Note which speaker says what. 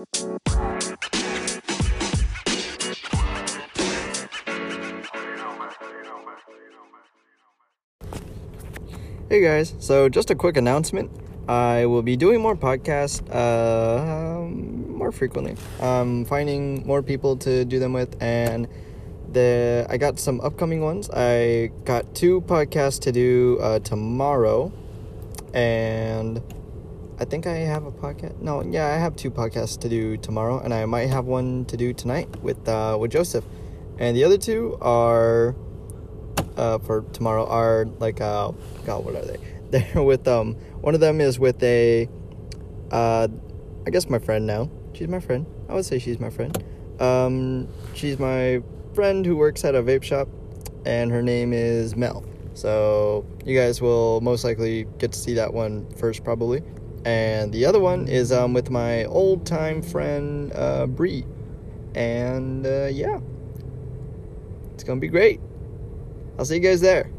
Speaker 1: Hey guys, so just a quick announcement. I will be doing more podcasts uh, more frequently. I'm finding more people to do them with, and the I got some upcoming ones. I got two podcasts to do uh, tomorrow, and I think I have a podcast. No, yeah, I have two podcasts to do tomorrow, and I might have one to do tonight with uh, with Joseph, and the other two are uh, for tomorrow are like uh God, what are they? They're with um one of them is with a uh I guess my friend now. She's my friend. I would say she's my friend. Um she's my friend who works at a vape shop and her name is Mel. So you guys will most likely get to see that one first probably. And the other one is um with my old time friend uh Bree. And uh yeah. It's gonna be great. I'll see you guys there.